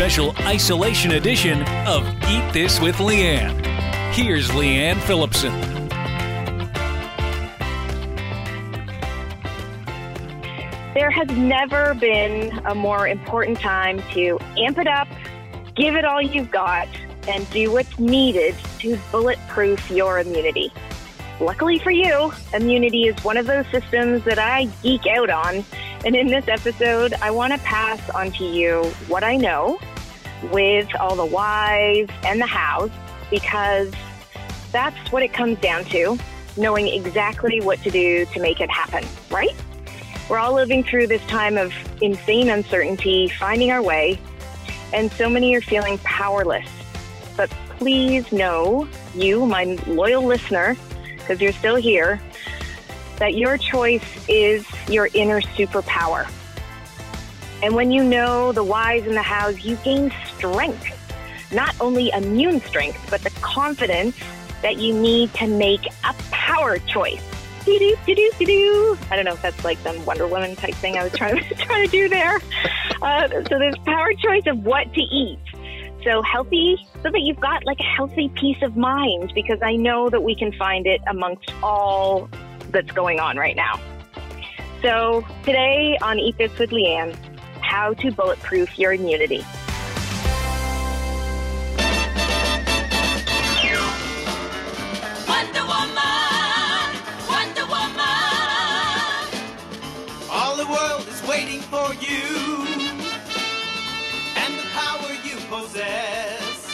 special isolation edition of Eat This with Leanne. Here's Leanne Phillipson. There has never been a more important time to amp it up, give it all you've got, and do what's needed to bulletproof your immunity. Luckily for you, immunity is one of those systems that I geek out on. And in this episode, I want to pass on to you what I know with all the whys and the hows, because that's what it comes down to knowing exactly what to do to make it happen, right? We're all living through this time of insane uncertainty, finding our way, and so many are feeling powerless. But please know, you, my loyal listener, because you're still here, that your choice is your inner superpower. And when you know the whys and the hows, you gain strength. Not only immune strength, but the confidence that you need to make a power choice. I don't know if that's like some Wonder Woman type thing I was trying to, trying to do there. Uh, so there's power choice of what to eat. So healthy, so that you've got like a healthy peace of mind, because I know that we can find it amongst all that's going on right now. So today on Eat This with Leanne, how to bulletproof your immunity. Wonder Woman, Wonder Woman. All the world is waiting for you and the power you possess.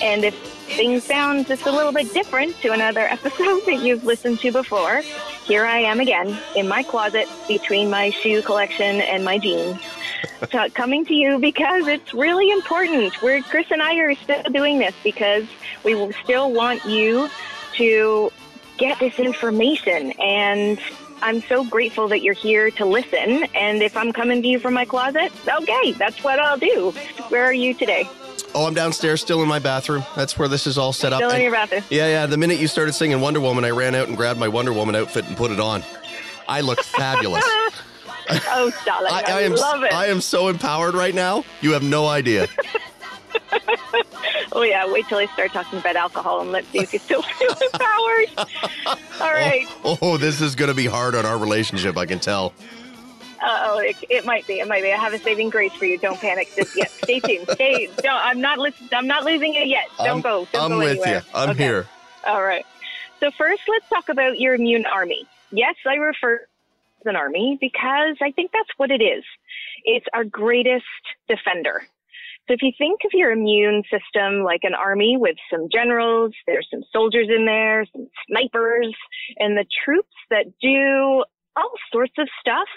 And if things sound just a little bit different to another episode that you've listened to before, here I am again in my closet between my shoe collection and my jeans. So coming to you because it's really important. We're Chris and I are still doing this because we will still want you to get this information and I'm so grateful that you're here to listen. And if I'm coming to you from my closet, okay, that's what I'll do. Where are you today? Oh, I'm downstairs, still in my bathroom. That's where this is all set up. Still in And- your bathroom. Yeah, yeah. The minute you started singing Wonder Woman, I ran out and grabbed my Wonder Woman outfit and put it on. I look fabulous. Oh, darling, I, I, I am. love it. I am so empowered right now. You have no idea. Oh yeah, wait till I start talking about alcohol and let's see if you still feel empowered. All right. Oh, oh, this is going to be hard on our relationship. I can tell. Uh oh, it, it might be. It might be. I have a saving grace for you. Don't panic just yet. Stay tuned. Stay. Don't. I'm not listening. I'm not losing it yet. Don't I'm, go. Don't I'm go with anywhere. you. I'm Okay. here. All right. So first, let's talk about your immune army. Yes, I refer an army because I think that's what it is. It's our greatest defender. So if you think of your immune system like an army with some generals, there's some soldiers in there, some snipers, and the troops that do all sorts of stuff,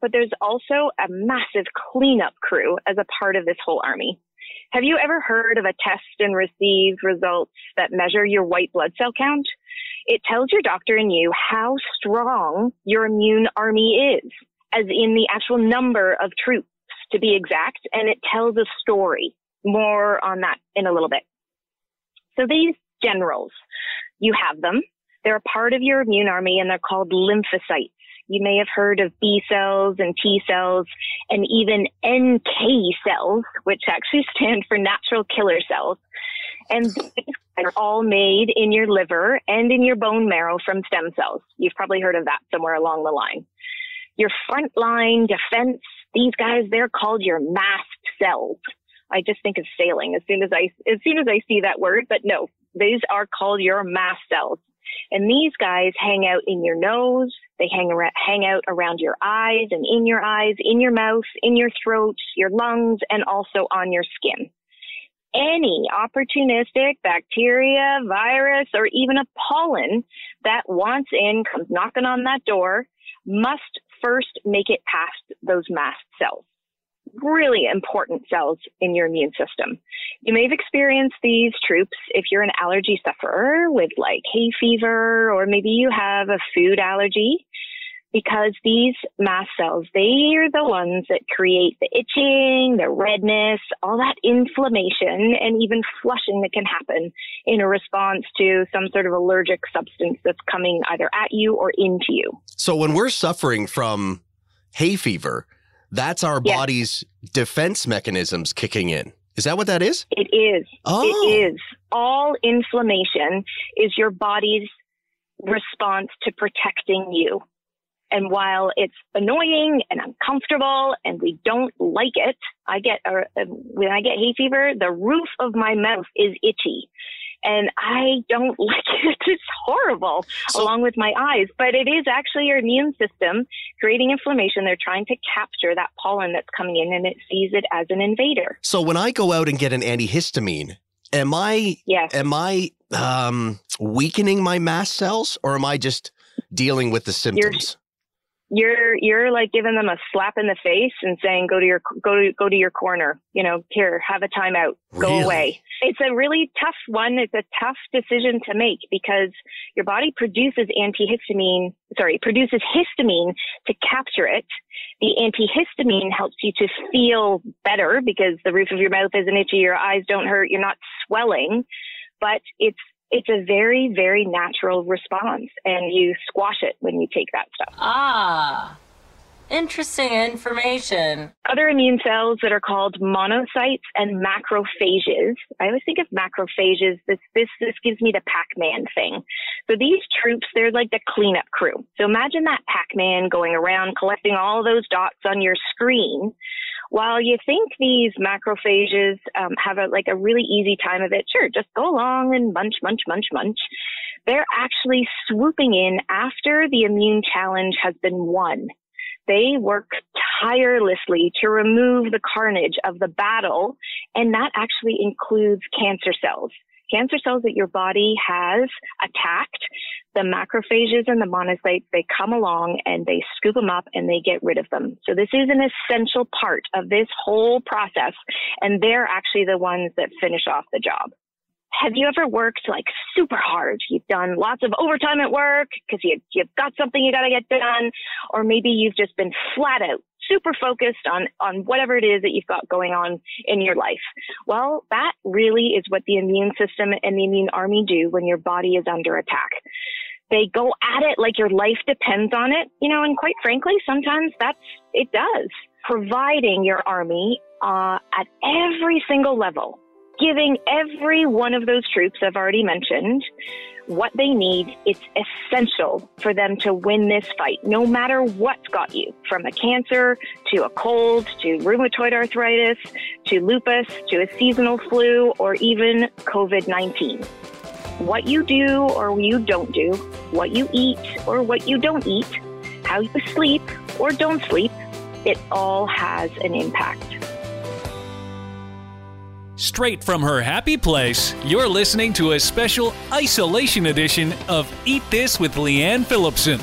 but there's also a massive cleanup crew as a part of this whole army. Have you ever heard of a test and receive results that measure your white blood cell count? It tells your doctor and you how strong your immune army is, as in the actual number of troops to be exact, and it tells a story. More on that in a little bit. So these generals, you have them. They're a part of your immune army and they're called lymphocytes. You may have heard of B cells and T cells and even NK cells, which actually stand for natural killer cells. And these are all made in your liver and in your bone marrow from stem cells. You've probably heard of that somewhere along the line. Your frontline defense, these guys, they're called your mast cells. I just think of sailing as soon as I, as soon as I see that word, but no, these are called your mast cells. And these guys hang out in your nose. They hang around, hang out around your eyes and in your eyes, in your mouth, in your throat, your lungs, and also on your skin. Any opportunistic bacteria, virus, or even a pollen that wants in, comes knocking on that door, must first make it past those mast cells really important cells in your immune system. You may have experienced these troops if you're an allergy sufferer with like hay fever, or maybe you have a food allergy, because these mast cells, they are the ones that create the itching, the redness, all that inflammation, and even flushing that can happen in a response to some sort of allergic substance that's coming either at you or into you. So when we're suffering from hay fever, That's our Yes. body's defense mechanisms kicking in. Is that what that is? It is. Oh. It is. All inflammation is your body's response to protecting you. And while it's annoying and uncomfortable and we don't like it, I get, uh, when I get hay fever, the roof of my mouth is itchy. And I don't like it. It's horrible, So- along with my eyes. But it is actually your immune system creating inflammation. They're trying to capture that pollen that's coming in and it sees it as an invader. So when I go out and get an antihistamine, am I Yes. am I um, weakening my mast cells or am I just dealing with the symptoms? you're you're you're like giving them a slap in the face and saying go to your go to go to your corner you know here have a timeout go Really? away. It's a really tough one. It's a tough decision to make because your body produces antihistamine sorry produces histamine to capture it. The antihistamine helps you to feel better because the roof of your mouth isn't itchy your eyes don't hurt you're not swelling but it's it's a very very natural response and you squash it when you take that stuff Ah, interesting information. other immune cells that are called monocytes and macrophages. I always think of macrophages. This this this gives me the Pac-Man thing. So these troops, they're like the cleanup crew. So imagine that Pac-Man going around collecting all those dots on your screen. While you think these macrophages um, have a like a really easy time of it, sure, just go along and munch, munch, munch, munch. They're actually swooping in after the immune challenge has been won. They work tirelessly to remove the carnage of the battle, and that actually includes cancer cells. Cancer cells that your body has attacked, the macrophages and the monocytes, they come along and they scoop them up and they get rid of them. So this is an essential part of this whole process, and they're actually the ones that finish off the job. Have you ever worked like super hard? You've done lots of overtime at work because you, you've got something you got to get done, or maybe you've just been flat out super focused on, on whatever it is that you've got going on in your life. Well, that really is what the immune system and the immune army do when your body is under attack. They go at it like your life depends on it, you know, and quite frankly, sometimes that's, it does. Providing your army, uh, at every single level, giving every one of those troops I've already mentioned what they need. It's essential for them to win this fight, no matter what's got you, from a cancer to a cold to rheumatoid arthritis to lupus to a seasonal flu or even COVID 19. What you do or you don't do, what you eat or what you don't eat, how you sleep or don't sleep, it all has an impact. Straight from her happy place, you're listening to a special isolation edition of Eat This with Leanne Phillipson.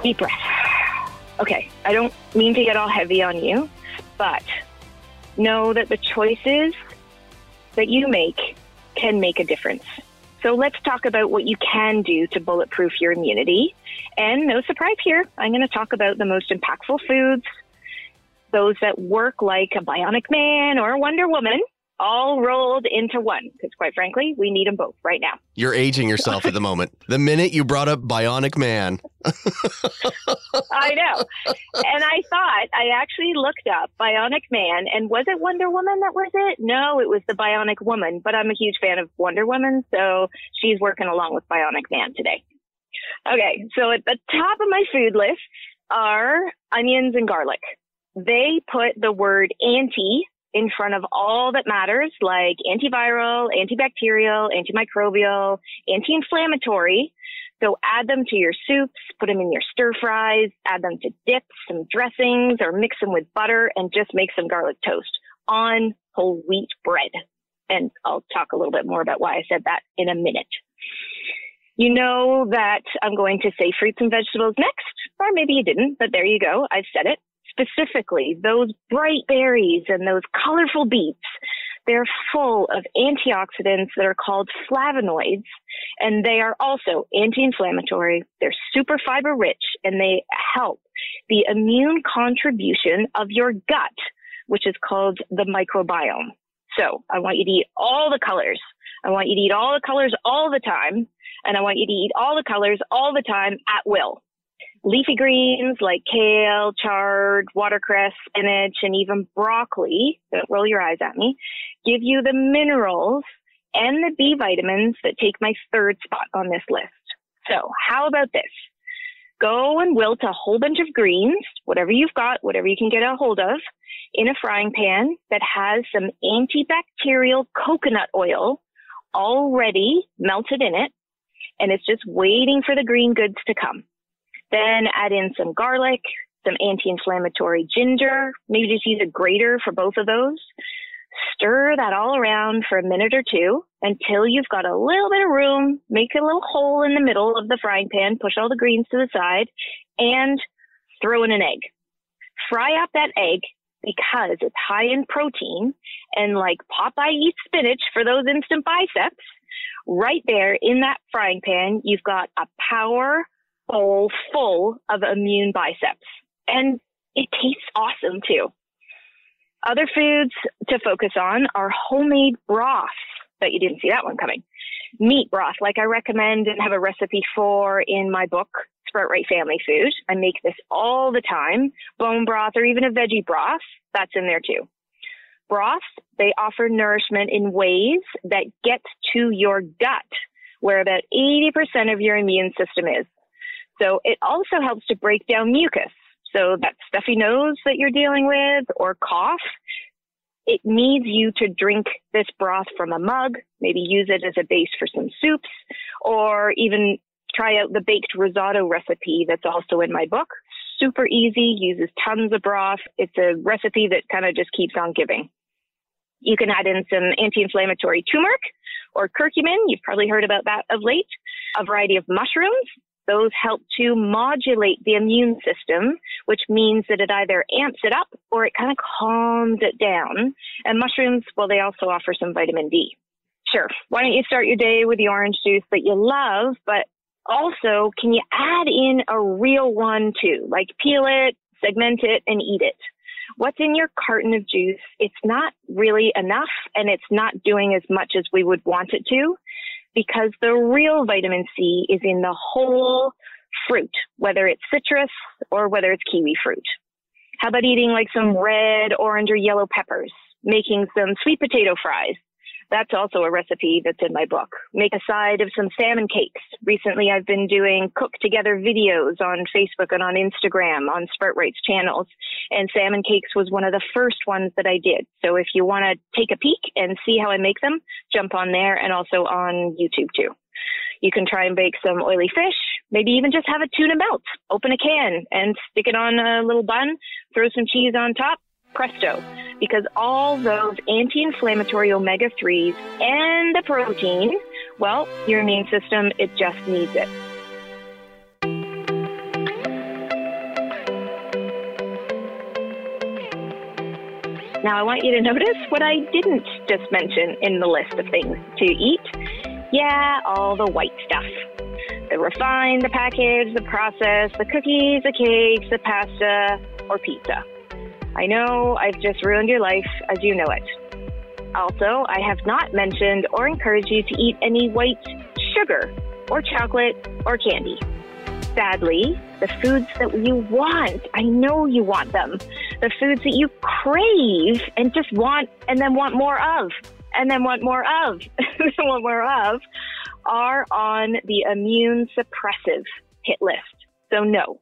Deep breath. Okay, I don't mean to get all heavy on you, but know that the choices that you make can make a difference. So let's talk about what you can do to bulletproof your immunity. And no surprise here, I'm going to talk about the most impactful foods, those that work like a bionic man or a Wonder Woman, all rolled into one. Because quite frankly, we need them both right now. You're aging yourself at the moment. The minute you brought up Bionic Man, I know. And I thought, I actually looked up Bionic Man, and was it Wonder Woman that was it? No, it was the Bionic Woman, but I'm a huge fan of Wonder Woman, so she's working along with Bionic Man today. Okay, so at the top of my food list are onions and garlic. They put the word anti in front of all that matters, like antiviral, antibacterial, antimicrobial, anti-inflammatory. So add them to your soups, put them in your stir fries, add them to dips, some dressings, or mix them with butter and just make some garlic toast on whole wheat bread. And I'll talk a little bit more about why I said that in a minute. You know that I'm going to say fruits and vegetables next, or maybe you didn't, but there you go. I've said it. Specifically, those bright berries and those colorful beets, they're full of antioxidants that are called flavonoids, and they are also anti-inflammatory. They're super fiber rich, and they help the immune contribution of your gut, which is called the microbiome. So I want you to eat all the colors I want you to eat all the colors all the time, and I want you to eat all the colors all the time at will. Leafy greens like kale, chard, watercress, spinach, and even broccoli, don't roll your eyes at me, give you the minerals and the B vitamins that take my third spot on this list. So how about this? Go and wilt a whole bunch of greens, whatever you've got, whatever you can get a hold of, in a frying pan that has some antibacterial coconut oil already melted in it, and it's just waiting for the green goods to come. Then add in some garlic, some anti-inflammatory ginger, maybe just use a grater for both of those. Stir that all around for a minute or two until you've got a little bit of room. Make a little hole in the middle of the frying pan, push all the greens to the side, and throw in an egg. Fry up that egg because it's high in protein and like Popeye eats spinach for those instant biceps, right there in that frying pan, you've got a power bowl full of immune biceps. And it tastes awesome too. Other foods to focus on are homemade broths. Bet you didn't see that one coming. Meat broth, like I recommend and have a recipe for in my book, Sprout Right Family Food. I make this all the time. Bone broth or even a veggie broth, that's in there too. Broths, they offer nourishment in ways that get to your gut, where about 80% of your immune system is. So it also helps to break down mucus. So that stuffy nose that you're dealing with or cough, it needs you to drink this broth from a mug, maybe use it as a base for some soups, or even try out the baked risotto recipe that's also in my book. Super easy, uses tons of broth. It's a recipe that kind of just keeps on giving. You can add in some anti-inflammatory turmeric or curcumin. You've probably heard about that of late. A variety of mushrooms. Those help to modulate the immune system, which means that it either amps it up or it kind of calms it down. And mushrooms, well, they also offer some vitamin D. Sure. Why don't you start your day with the orange juice that you love, but also can you add in a real one too? Like peel it, segment it, and eat it. What's in your carton of juice? It's not really enough and it's not doing as much as we would want it to because the real vitamin C is in the whole fruit, whether it's citrus or whether it's kiwi fruit. How about eating like some red, orange, or yellow peppers? Making some sweet potato fries. That's also a recipe that's in my book. Make a side of some salmon cakes. Recently, I've been doing cook together videos on Facebook and on Instagram on Sprout Right's channels. And salmon cakes was one of the first ones that I did. So if you want to take a peek and see how I make them, jump on there and also on YouTube too. You can try and bake some oily fish, maybe even just have a tuna melt. Open a can and stick it on a little bun, throw some cheese on top, presto. Because all those anti-inflammatory omega-3s and the protein, well, your immune system, it just needs it. Now, I want you to notice what I didn't just mention in the list of things to eat. Yeah, all the white stuff. The refined, the packaged, the processed, the cookies, the cakes, the pasta, or pizza. I know I've just ruined your life as you know it. Also, I have not mentioned or encouraged you to eat any white sugar or chocolate or candy. Sadly, the foods that you want, I know you want them. The foods that you crave and just want and then want more of and then want more of and then want more of are on the immune suppressive hit list. So no,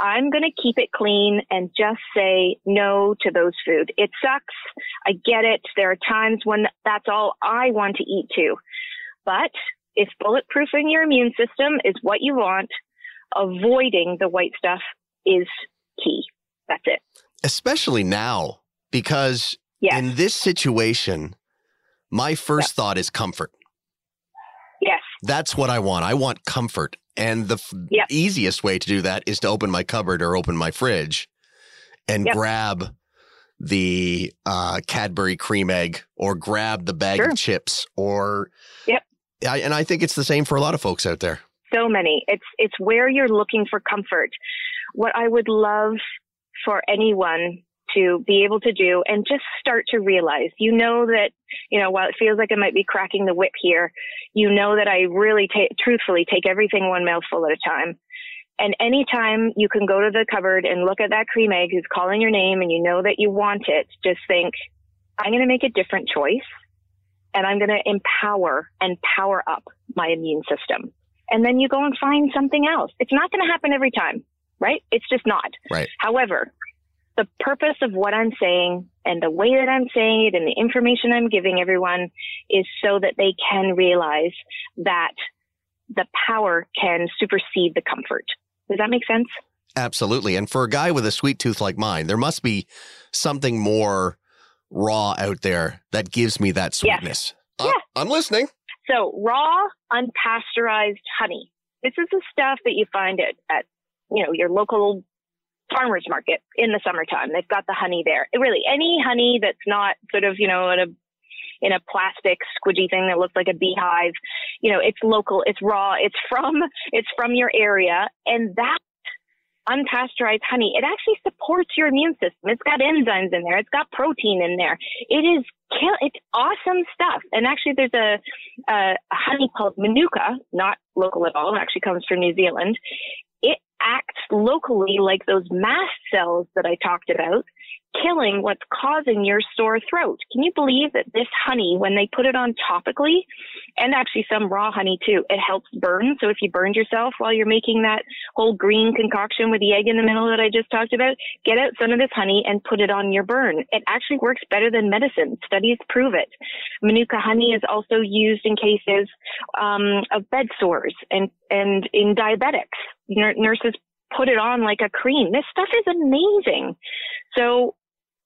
I'm going to keep it clean and just say no to those food. It sucks. I get it. There are times when that's all I want to eat too. But if bulletproofing your immune system is what you want, avoiding the white stuff is key. That's it. Especially now, because Yes. in this situation, my first thought is comfort. Yes. That's what I want. I want comfort. And the f- Yep. easiest way to do that is to open my cupboard or open my fridge and Yep. grab the uh, Cadbury cream egg or grab the bag Sure. of chips or. Yep. I, and I think it's the same for a lot of folks out there. so many. It's it's where you're looking for comfort. What I would love for anyone to be able to do and just start to realize. You know that, you know, while it feels like I might be cracking the whip here, you know that I really take, truthfully take everything one mouthful at a time. And anytime you can go to the cupboard and look at that cream egg who's calling your name and you know that you want it, just think, I'm going to make a different choice and I'm going to empower and power up my immune system. And then you go and find something else. It's not going to happen every time, right? It's just not. Right. However, the purpose of what I'm saying and the way that I'm saying it and the information I'm giving everyone is so that they can realize that the power can supersede the comfort. Does that make sense? Absolutely. And for a guy with a sweet tooth like mine, there must be something more raw out there that gives me that sweetness. Uh, Yeah. I'm listening. So raw, unpasteurized honey. This is the stuff that you find at, at, you know, your local farmer's market in the summertime. They've got the honey there. Really, any honey that's not sort of, you know, in a, in a plastic squidgy thing that looks like a beehive, you know, it's local, it's raw, it's from, it's from your area. And that unpasteurized honey, it actually supports your immune system. It's got enzymes in there. It's got protein in there. It is. It's awesome stuff. And actually, there's a, a honey called Manuka, not local at all. It actually comes from New Zealand. It acts locally like those mast cells that I talked about, killing what's causing your sore throat. Can you believe that this honey, when they put it on topically, and actually some raw honey too, it helps burn. So if you burned yourself while you're making that whole green concoction with the egg in the middle that I just talked about, get out some of this honey and put it on your burn. It actually works better than medicine. Studies prove it. Manuka honey is also used in cases um, of bed sores and and in diabetics. Nur- nurses put it on like a cream. This stuff is amazing. So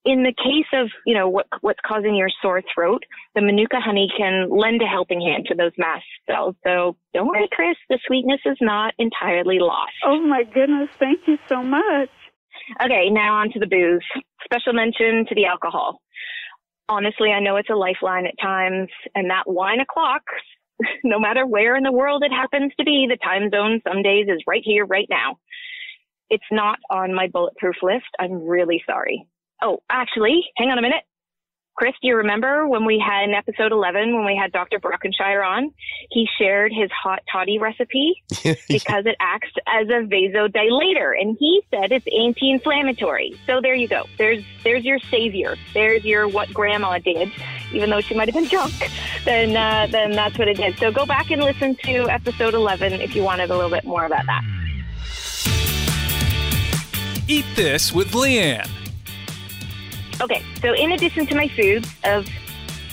in the case of, you know, what, what's causing your sore throat, the Manuka honey can lend a helping hand to those mast cells. So don't worry, Chris, the sweetness is not entirely lost. Oh my goodness, thank you so much. Okay, now on to the booze. Special mention to the alcohol. Honestly, I know it's a lifeline at times, and that wine o'clock, no matter where in the world it happens to be, the time zone some days is right here, right now. It's not on my bulletproof list. I'm really sorry. Oh, actually, hang on a minute. Chris, do you remember when we had in episode 11, when we had Dr. Brockenshire on? He shared his hot toddy recipe because it acts as a vasodilator. And he said it's anti-inflammatory. So there you go. There's, there's your savior. There's your what grandma did, even though she might have been drunk. Then, uh, then that's what it did. So go back and listen to episode 11 if you wanted a little bit more about that. Eat This with Leanne. Okay, so in addition to my foods of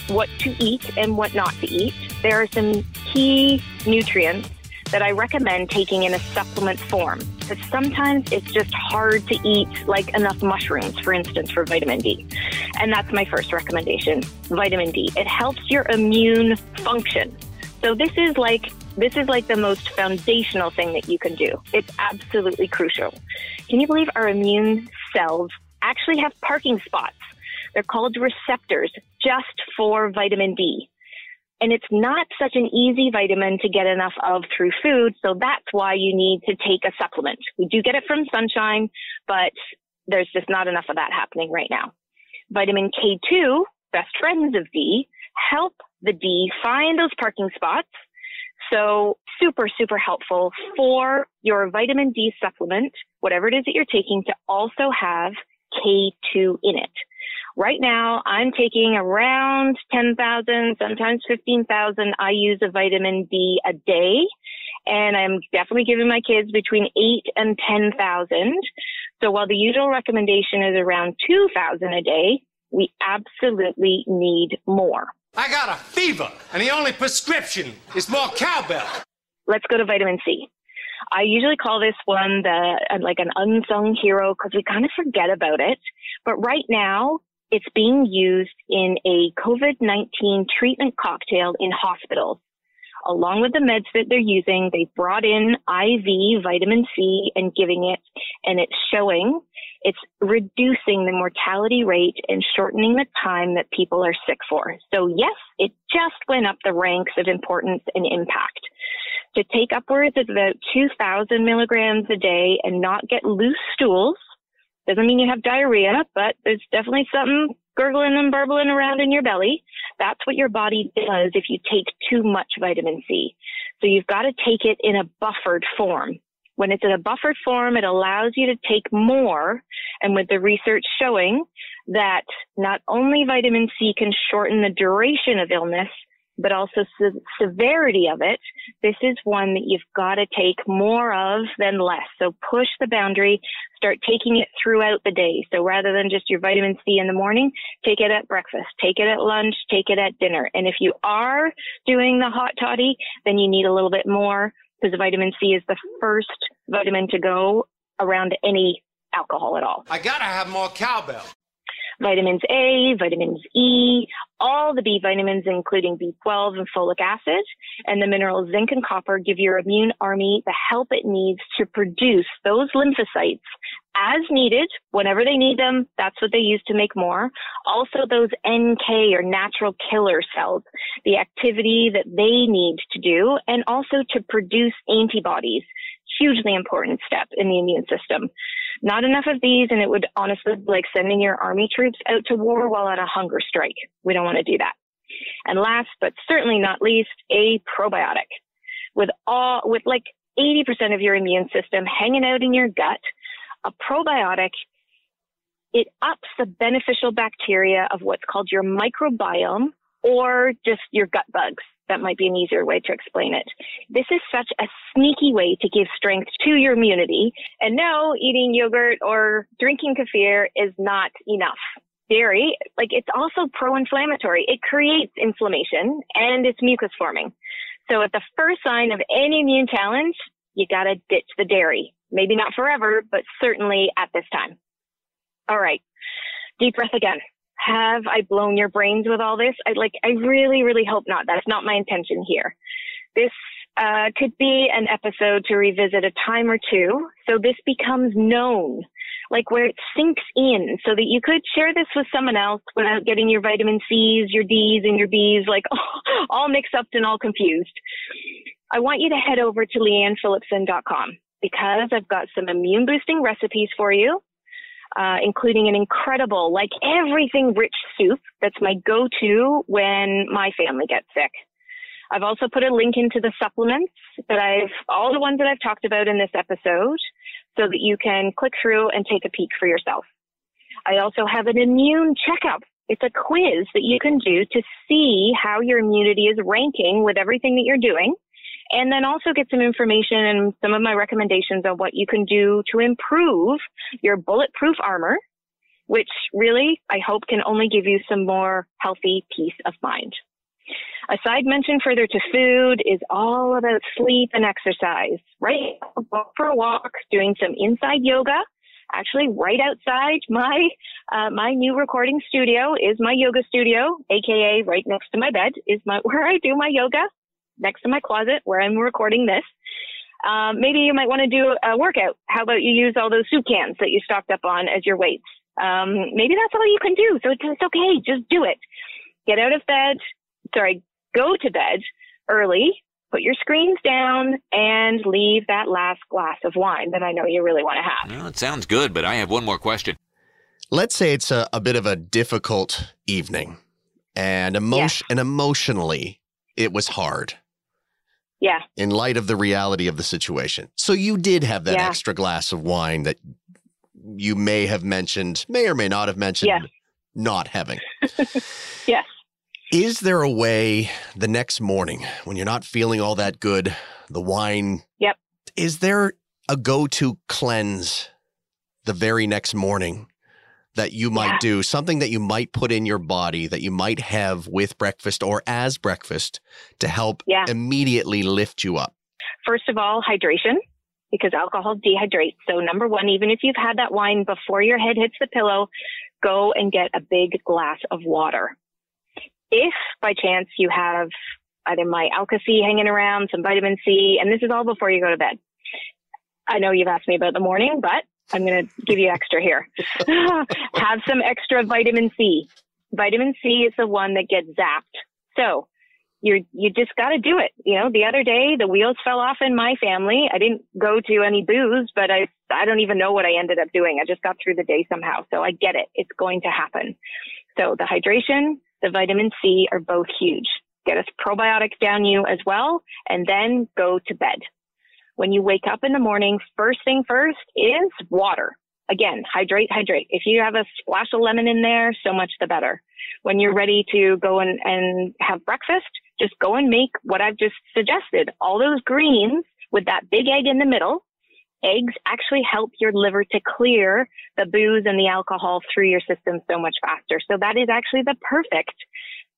what to eat and what not to eat, there are some key nutrients that I recommend taking in a supplement form. Because sometimes it's just hard to eat like enough mushrooms, for instance, for vitamin D. And that's my first recommendation, vitamin D. It helps your immune function. So this is like this is like the most foundational thing that you can do. It's absolutely crucial. Can you believe our immune cells actually have parking spots? They're called receptors just for vitamin D. And it's not such an easy vitamin to get enough of through food, so that's why you need to take a supplement. We do get it from sunshine, but there's just not enough of that happening right now. Vitamin K2, best friends of D, help the D find those parking spots. So super, super helpful for your vitamin D supplement, whatever it is that you're taking to also have K2 in it. Right now, I'm taking around 10,000, sometimes 15,000 IUs of vitamin D a day. And I'm definitely giving my kids between 8 and 10,000. So while the usual recommendation is around 2,000 a day, we absolutely need more. I got a fever, and the only prescription is more cowbell. let's go to vitamin C. I usually call this one the uh, like an unsung hero because we kind of forget about it. But right now, it's being used in a COVID-19 treatment cocktail in hospitals. Along with the meds that they're using, they brought in IV vitamin C and giving it, and it's showing it's reducing the mortality rate and shortening the time that people are sick for. So yes, it just went up the ranks of importance and impact. To take upwards of about 2,000 milligrams a day and not get loose stools, Doesn't mean you have diarrhea, but there's definitely something gurgling and burbling around in your belly. That's what your body does if you take too much vitamin C. So you've got to take it in a buffered form. When it's in a buffered form, it allows you to take more. And with the research showing that not only vitamin C can shorten the duration of illness, but also se- severity of it, this is one that you've got to take more of than less. So push the boundary, start taking it throughout the day. So rather than just your vitamin C in the morning, take it at breakfast, take it at lunch, take it at dinner. And if you are doing the hot toddy, then you need a little bit more because vitamin C is the first vitamin to go around any alcohol at all. I gotta have more cowbell. Vitamins A, vitamins E, all the B vitamins, including B12 and folic acid, and the minerals zinc and copper give your immune army the help it needs to produce those lymphocytes as needed whenever they need them. That's what they use to make more. Also those NK or natural killer cells, the activity that they need to do and also to produce antibodies. Hugely important step in the immune system. Not enough of these and it would honestly be like sending your army troops out to war while on a hunger strike. We don't want to do that. And last but certainly not least, a probiotic. With all, with like 80% of your immune system hanging out in your gut, a probiotic, it ups the beneficial bacteria of what's called your microbiome or just your gut bugs. That might be an easier way to explain it. This is such a sneaky way to give strength to your immunity. And no, eating yogurt or drinking kefir is not enough. Dairy, like it's also pro-inflammatory. It creates inflammation and it's mucus forming. So at the first sign of any immune challenge, you gotta ditch the dairy. Maybe not forever, but certainly at this time. All right. Deep breath again. Have I blown your brains with all this? I like, I really, really hope not. That's not my intention here. This uh, could be an episode to revisit a time or two. So this becomes known, like where it sinks in so that you could share this with someone else without getting your vitamin C's, your D's and your B's like all mixed up and all confused. I want you to head over to leannephillipson.com because I've got some immune boosting recipes for you, uh, including an incredible, like everything rich soup that's my go-to when my family gets sick. I've also put a link into the supplements that I've, all the ones that I've talked about in this episode so that you can click through and take a peek for yourself. I also have an immune checkup. It's a quiz that you can do to see how your immunity is ranking with everything that you're doing and then also get some information and some of my recommendations on what you can do to improve your bulletproof armor, which really I hope can only give you some more healthy peace of mind. A side mention further to food is all about sleep and exercise, right? Go for a walk, doing some inside yoga. Actually, right outside my uh, my new recording studio is my yoga studio, aka right next to my bed is my where I do my yoga next to my closet where I'm recording this. Um, maybe you might want to do a workout. How about you use all those soup cans that you stocked up on as your weights? Um, maybe that's all you can do. So it's, it's okay. Just do it. Get out of bed. Sorry, go to bed early. Put your screens down and leave that last glass of wine that I know you really want to have. Well, it sounds good, but I have one more question. Let's say it's a, a bit of a difficult evening and emotion and emotionally it was hard Yeah. in light of the reality of the situation. So you did have that Yeah. extra glass of wine that you may have mentioned, may or may not have mentioned not having. Yes. Is there a way the next morning when you're not feeling all that good, the wine? Yep. Is there a go to cleanse the very next morning that you might Yeah. do? Something that you might put in your body that you might have with breakfast or as breakfast to help Yeah. immediately lift you up? First of all, hydration, because alcohol dehydrates. So number one, even if you've had that wine before your head hits the pillow, go and get a big glass of water. If by chance you have either my Alka-C hanging around, some vitamin C, and this is all before you go to bed. I know you've asked me about the morning, but I'm going to give you extra here. have some extra vitamin C. Vitamin C is the one that gets zapped. So you're, you just got to do it. You know, the other day the wheels fell off in my family. I didn't go to any booze, but I, I don't even know what I ended up doing. I just got through the day somehow. So I get it. It's going to happen. So the hydration, the vitamin C are both huge. Get us probiotics down you as well, and then go to bed. When you wake up in the morning, first thing first is water. Again, hydrate, hydrate. If you have a splash of lemon in there, so much the better. When you're ready to go and, and have breakfast, just go and make what I've just suggested. All those greens with that big egg in the middle. Eggs actually help your liver to clear the booze and the alcohol through your system so much faster. So that is actually the perfect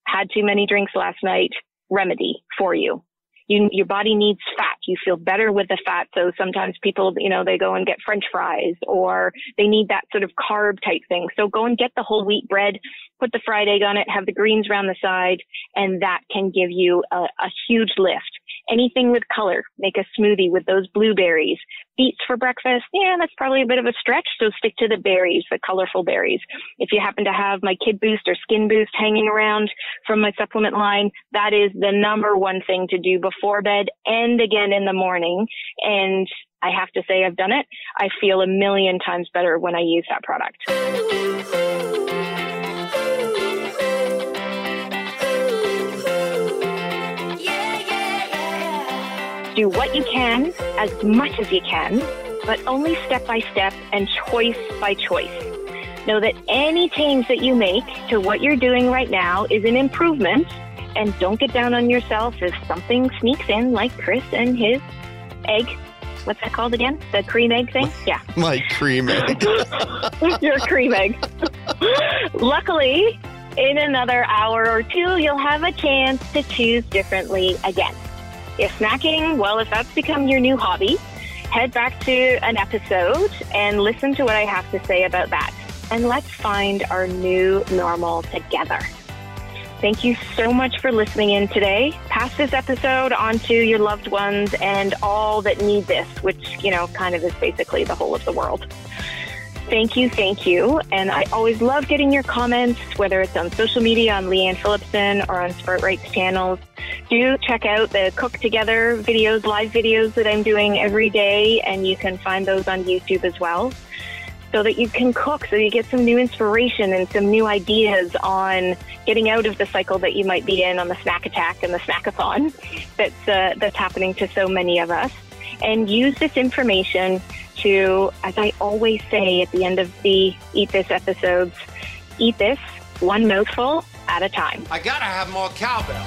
had too many drinks last night remedy for you. You, your body needs fat. You feel better with the fat. So sometimes people, you know, they go and get french fries or they need that sort of carb type thing. So go and get the whole wheat bread, put the fried egg on it, have the greens around the side, and that can give you a, a huge lift. Anything with color, make a smoothie with those blueberries. Beets for breakfast, yeah, that's probably a bit of a stretch. So stick to the berries, the colorful berries. If you happen to have my Kid Boost or Skin Boost hanging around from my supplement line, that is the number one thing to do before bed and again in the morning. And I have to say I've done it. I feel a million times better when I use that product. Do what you can as much as you can, but only step by step and choice by choice. Know that any change that you make to what you're doing right now is an improvement, and don't get down on yourself if something sneaks in, like Chris and his egg. What's that called again? The cream egg thing? Yeah. My cream egg. Your cream egg. Luckily, in another hour or two, you'll have a chance to choose differently again. If snacking, well, if that's become your new hobby, head back to an episode and listen to what I have to say about that. And let's find our new normal together. Thank you so much for listening in today. Pass this episode on to your loved ones and all that need this, which, you know, kind of is basically the whole of the world. Thank you, thank you. And I always love getting your comments, whether it's on social media, on Leanne Phillipson, or on Sprout Right's channels. Do check out the Cook Together videos, live videos that I'm doing every day, and you can find those on YouTube as well. So that you can cook, so you get some new inspiration and some new ideas on getting out of the cycle that you might be in on the snack attack and the snackathon that's uh, that's happening to so many of us. And use this information to, as I always say at the end of the Eat This episodes, eat this one mouthful at a time. I gotta have more cowbell.